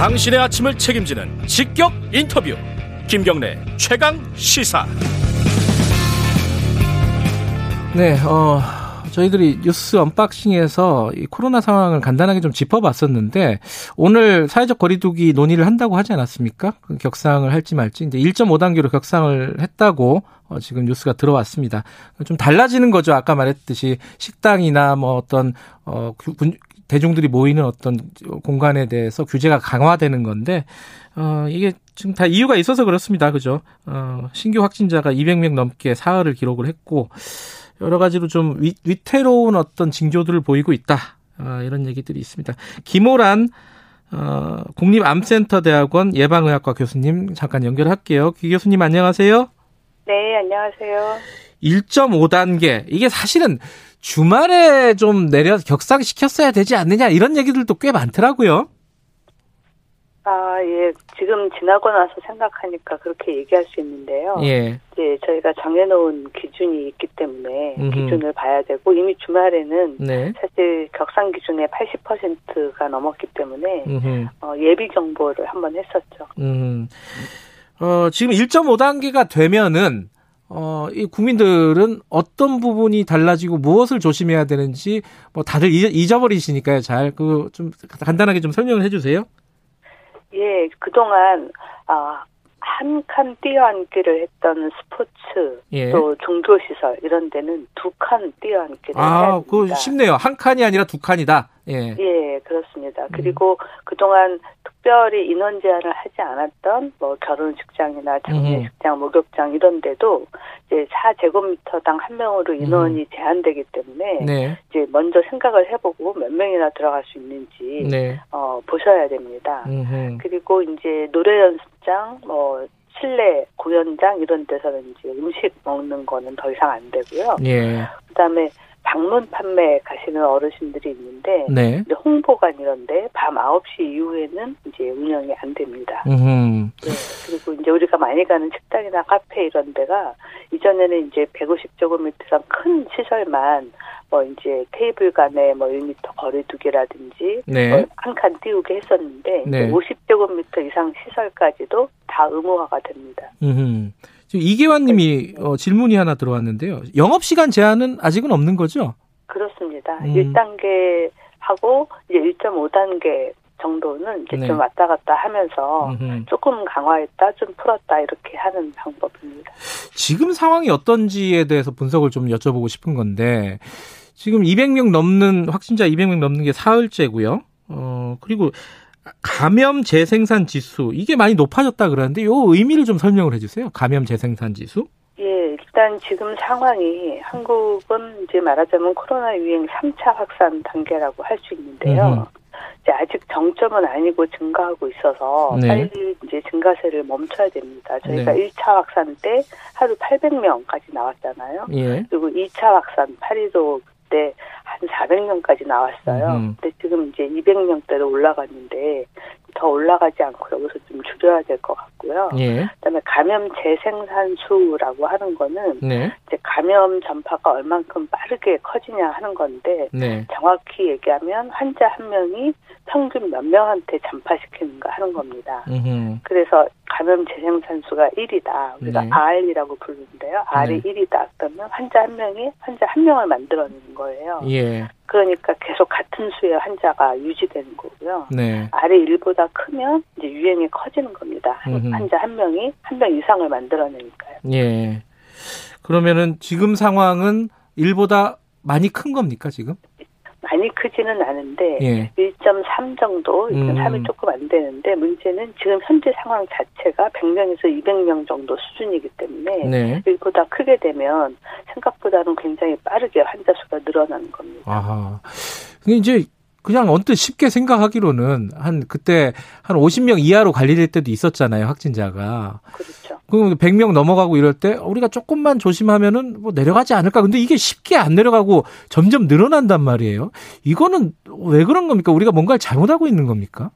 당신의 아침을 책임지는 직격 인터뷰 김경래 최강 시사 네, 어, 저희들이 뉴스 언박싱에서 이 코로나 상황을 간단하게 좀 짚어봤었는데 오늘 사회적 거리두기 논의를 한다고 하지 않았습니까? 그 격상을 할지 말지 이제 1.5단계로 격상을 했다고 어, 지금 뉴스가 들어왔습니다. 좀 달라지는 거죠. 아까 말했듯이 식당이나 뭐 어떤 어 대중들이 모이는 어떤 공간에 대해서 규제가 강화되는 건데 어 이게 지금 다 이유가 있어서 그렇습니다. 그죠? 어 신규 확진자가 200명 넘게 사흘을 기록을 했고 여러 가지로 좀 위, 위태로운 어떤 징조들을 보이고 있다. 어, 이런 얘기들이 있습니다. 김호란 어, 국립암센터대학원 예방의학과 교수님 잠깐 연결할게요. 김 교수님 안녕하세요. 네, 안녕하세요. 1.5단계 이게 사실은 주말에 좀 내려 격상시켰어야 되지 않느냐 이런 얘기들도 꽤 많더라고요. 아, 예. 지금 지나고 나서 생각하니까 그렇게 얘기할 수 있는데요. 예. 이제 저희가 정해놓은 기준이 있기 때문에 음흠. 기준을 봐야 되고 이미 주말에는 네. 사실 격상 기준의 80%가 넘었기 때문에 어, 예비 정보를 한번 했었죠. 음. 어, 지금 1.5단계가 되면은 어, 이 국민들은 어떤 부분이 달라지고 무엇을 조심해야 되는지 뭐 다들 잊어버리시니까요. 잘 그 좀 간단하게 좀 설명을 해주세요. 예, 그동안 아, 한 칸 뛰어앉기를 했던 스포츠 예. 또 종교 시설 이런 데는 두 칸 뛰어앉기를 아, 그 쉽네요. 한 칸이 아니라 두 칸이다. 예, 예 그렇습니다. 음. 그리고 그동안 특별히 인원 제한을 하지 않았던 뭐 결혼식장이나 장례식장, 음. 목욕장 이런 데도 이제 4제곱미터당 한 명으로 인원이 음. 제한되기 때문에 네. 이제 먼저 생각을 해보고 몇 명이나 들어갈 수 있는지 네. 어, 보셔야 됩니다. 음흠. 그리고 이제 노래 연습장, 뭐 실내 공연장 이런 데서는 이제 음식 먹는 거는 더 이상 안 되고요. 예. 그다음에 방문 판매 가시는 어르신들이 있는데 네. 홍보관 이런데 밤 9시 이후에는 이제 운영이 안 됩니다. 네. 그리고 이제 우리가 많이 가는 식당이나 카페 이런 데가 이전에는 이제 150제곱미터랑 큰 시설만 뭐 이제 테이블 간에 뭐 1m 거리 두기라든지 네. 뭐 한칸 띄우게 했었는데 네. 50제곱미터 이상 시설까지도 다 의무화가 됩니다. 음. 지금 이계환 님이 어, 질문이 하나 들어왔는데요. 영업 시간 제한은 아직은 없는 거죠? 그렇습니다. 음. 1단계 하고 이제 1.5단계 정도는 이제 네. 좀 왔다 갔다 하면서 음흠. 조금 강화했다, 좀 풀었다 이렇게 하는 방법입니다. 지금 상황이 어떤지에 대해서 분석을 좀 여쭤보고 싶은 건데 지금 200명 넘는 확진자 200명 넘는 게 사흘째고요. 어 그리고 감염 재생산 지수 이게 많이 높아졌다 그러는데 요 의미를 좀 설명을 해주세요. 감염 재생산 지수? 예, 일단 지금 상황이 한국은 이제 말하자면 코로나 유행 3차 확산 단계라고 할 수 있는데요. 이제 아직 정점은 아니고 증가하고 있어서 네. 빨리 이제 증가세를 멈춰야 됩니다. 저희가 네. 1차 확산 때 하루 800명까지 나왔잖아요. 예. 그리고 2차 확산 8일도 때 한 400명까지 나왔어요. 음. 근데 지금 이제 200명대로 올라갔는데 더 올라가지 않고 여기서 좀 줄여야 될 것 같고요. 예. 그다음에 감염 재생산 수라고 하는 거는 네. 이제 감염 전파가 얼만큼 빠르게 커지냐 하는 건데 네. 정확히 얘기하면 환자 한 명이 평균 몇 명한테 전파시키는가 하는 겁니다. 음흠. 그래서 감염 재생산수가 1이다. 우리가 네. R이라고 부르는데요. R이 네. 1이다. 그러면 환자 한 명이 환자 한 명을 만들어내는 거예요. 예. 그러니까 계속 같은 수의 환자가 유지되는 거고요. 네. 아래 1보다 크면 이제 유행이 커지는 겁니다. 음흠. 환자 한 명이 한 명 이상을 만들어내니까요. 예. 그러면은 지금 상황은 1보다 많이 큰 겁니까, 지금? 많이 크지는 않은데 예. 1.3 정도, 1.3이 음. 조금 안 되는데 문제는 지금 현재 상황 자체가 100명에서 200명 정도 수준이기 때문에 네. 일보다 크게 되면 생각보다는 굉장히 빠르게 환자 수가 늘어나는 겁니다. 아하. 근데 이제 그냥 언뜻 쉽게 생각하기로는 한 그때 한 50명 이하로 관리될 때도 있었잖아요, 확진자가. 그렇죠. 그럼 100명 넘어가고 이럴 때 우리가 조금만 조심하면은 뭐 내려가지 않을까. 근데 이게 쉽게 안 내려가고 점점 늘어난단 말이에요. 이거는 왜 그런 겁니까? 우리가 뭔가를 잘못하고 있는 겁니까?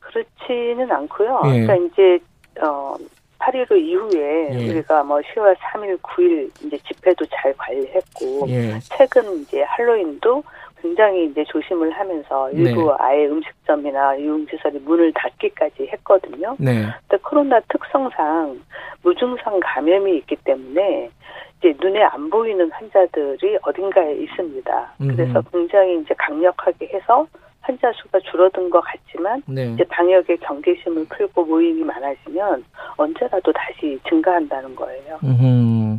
그렇지는 않고요. 예. 그러니까 이제 어 8.15 이후에 예. 우리가 뭐 10월 3일, 9일 이제 집회도 잘 관리했고 예. 최근 이제 할로윈도 굉장히 이제 조심을 하면서 일부 네. 아예 음식점이나 유흥시설이 문을 닫기까지 했거든요. 네. 근데 코로나 특성상 무증상 감염이 있기 때문에 이제 눈에 안 보이는 환자들이 어딘가에 있습니다. 그래서 굉장히 이제 강력하게 해서 환자 수가 줄어든 것 같지만 네. 이제 방역의 경계심을 풀고 모임이 많아지면 언제라도 다시 증가한다는 거예요. 음흠.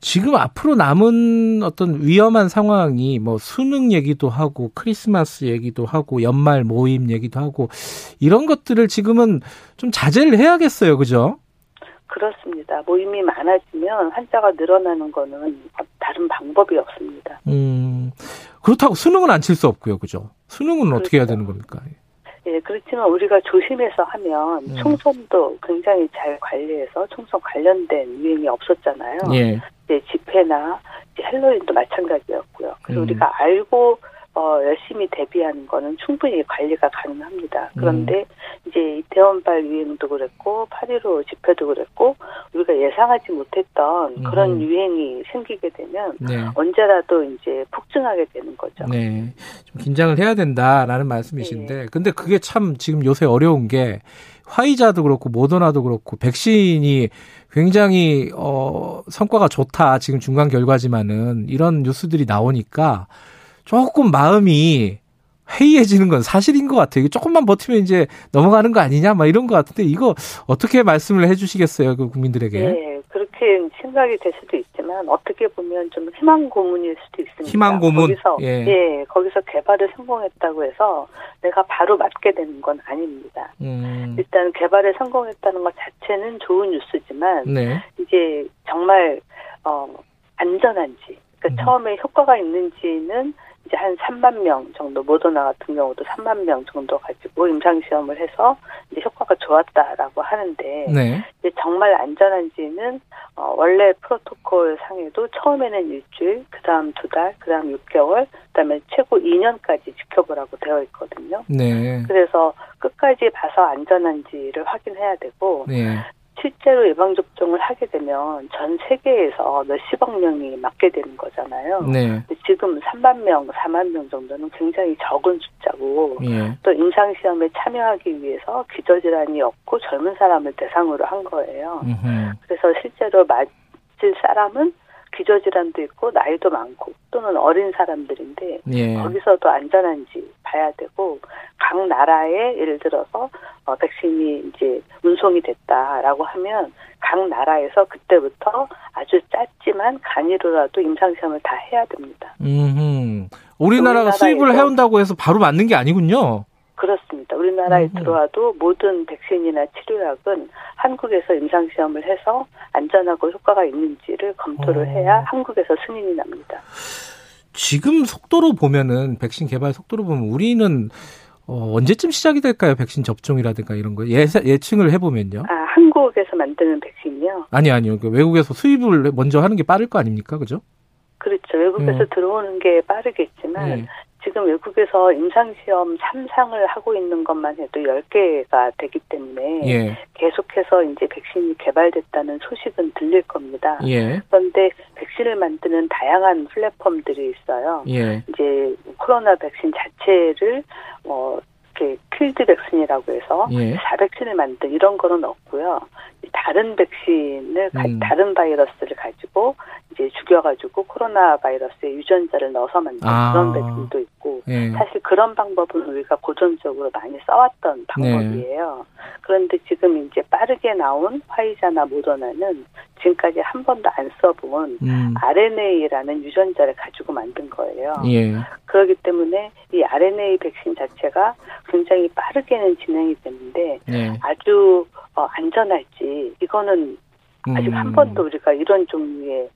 지금 앞으로 남은 어떤 위험한 상황이 뭐 수능 얘기도 하고 크리스마스 얘기도 하고 연말 모임 얘기도 하고 이런 것들을 지금은 좀 자제를 해야겠어요, 그죠? 그렇습니다. 모임이 많아지면 환자가 늘어나는 거는 다른 방법이 없습니다. 음, 그렇다고 수능은 안 칠 수 없고요, 그죠? 수능은 그렇죠. 어떻게 해야. 되는 겁니까? 예, 그렇지만 우리가 조심해서 하면 음. 총선도 굉장히 잘 관리해서 총선 관련된 유행이 없었잖아요. 예. 이제 집회나 이제 헬로윈도 마찬가지였고요. 그래서 음. 우리가 알고 어, 열심히 대비하는 거는 충분히 관리가 가능합니다. 그런데 음. 이제 이태원발 유행도 그랬고 8.15 집회도 그랬고 우리가 예상하지 못했던 음. 그런 유행이 생기게 되면 네. 언제라도 이제 폭증하게 되는 거죠. 네. 좀 긴장을 해야 된다라는 말씀이신데 네. 근데 그게 참 지금 요새 어려운 게 화이자도 그렇고 모더나도 그렇고 백신이 굉장히 어 성과가 좋다. 지금 중간 결과지만은 이런 뉴스들이 나오니까 조금 마음이 회의해지는 건 사실인 것 같아요. 이게 조금만 버티면 이제 넘어가는 거 아니냐, 막 이런 것 같은데 이거 어떻게 말씀을 해주시겠어요, 그 국민들에게? 네, 그렇게 생각이 될 수도 있지만 어떻게 보면 좀 희망 고문일 수도 있습니다. 희망 고문. 거기서 예. 예, 거기서 개발을 성공했다고 해서 내가 바로 맞게 되는 건 아닙니다. 음. 일단 개발에 성공했다는 것 자체는 좋은 뉴스지만 네. 이제 정말 어 안전한지, 그러니까 음. 처음에 효과가 있는지는 이제 한 3만 명 정도 모더나 같은 경우도 3만 명 정도 가지고 임상 시험을 해서 이제 효과가 좋았다라고 하는데 네. 이제 정말 안전한지는 어, 원래 프로토콜 상에도 처음에는 일주일, 그다음 두 달, 그다음 6개월, 그다음에 최고 2년까지 지켜보라고 되어 있거든요. 네. 그래서 끝까지 봐서 안전한지를 확인해야 되고 네. 실제로 예방접종을 하게 되면 전 세계에서 몇십억 명이 맞게 되는 거잖아요. 네. 지금 3만 명, 4만 명 정도는 굉장히 적은 숫자고 예. 또 임상 시험에 참여하기 위해서 기저질환이 없고 젊은 사람을 대상으로 한 거예요. 음흠. 그래서 실제로 맞을 사람은 기저질환도 있고 나이도 많고 또는 어린 사람들인데 예. 거기서도 안전한지 봐야 되고 각 나라에 예를 들어서 어, 백신이 이제 운송이 됐다라고 하면 각 나라에서 그때부터 아주 짧지만 간이로라도 임상시험을 다 해야 됩니다. 음, 우리나라가 수입을 해온다고 해서 바로 맞는 게 아니군요. 그렇습니다. 우리나라에 음. 들어와도 모든 백신이나 치료약은 한국에서 임상시험을 해서 안전하고 효과가 있는지를 검토를 어. 해야 한국에서 승인이 납니다. 지금 속도로 보면은 백신 개발 속도로 보면 우리는 어, 언제쯤 시작이 될까요? 백신 접종이라든가 이런 거 예, 예측을 해보면요. 아 한국에서 만드는 백신이요? 아니 아니요. 그 외국에서 수입을 먼저 하는 게 빠를 거 아닙니까, 그죠? 그렇죠. 외국에서 음. 들어오는 게 빠르겠지만 네. 지금 외국에서 임상시험 3상을 하고 있는 것만 해도 10개가 되기 때문에 예. 계속해서 이제 백신이 개발됐다는 소식은 들릴 겁니다. 예. 그런데 백신을 만드는 다양한 플랫폼들이 있어요. 예. 이제 코로나 백신 자체를 어 이렇게 필드 백신이라고 해서 예. 자백신을 만든 이런 거는 없고요. 다른 백신을 음. 다른 바이러스를 가지고 이제 죽여가지고 코로나 바이러스의 유전자를 넣어서 만든 아. 그런 백신도 있고 예. 사실 그런 방법은 우리가 고전적으로 많이 써왔던 방법이에요. 네. 그런데 지금 이제 빠르게 나온 화이자나 모더나는 지금까지 한 번도 안 써본 음. RNA라는 유전자를 가지고 만든 거예요. 예. 그렇기 때문에 이 RNA 백신 자체가 굉장히 빠르게는 진행이 되는데 예. 아주 어, 안전할지 이거는 아직 음. 한 번도 우리가 이런 종류의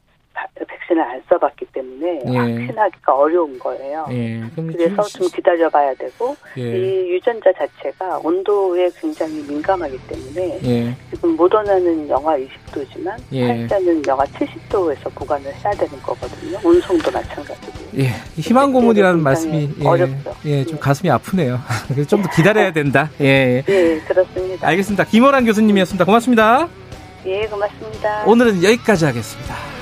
백신을 안 써봤기 때문에 예. 확신하기가 어려운 거예요. 예. 그래서 좀 기다려봐야 되고 예. 이 유전자 자체가 온도에 굉장히 민감하기 때문에 예. 지금 모더나는 영하 20도지만 팔자는 영하 70도에서 보관을 해야 되는 거거든요. 온송도 마찬가지고. 예, 희망 고문이라는 말씀이 예. 어렵죠. 예, 좀 가슴이 아프네요. 좀더 기다려야 된다. 예, 예, 그렇습니다. 알겠습니다. 김호란 교수님이었습니다. 고맙습니다. 예, 고맙습니다. 오늘은 여기까지 하겠습니다.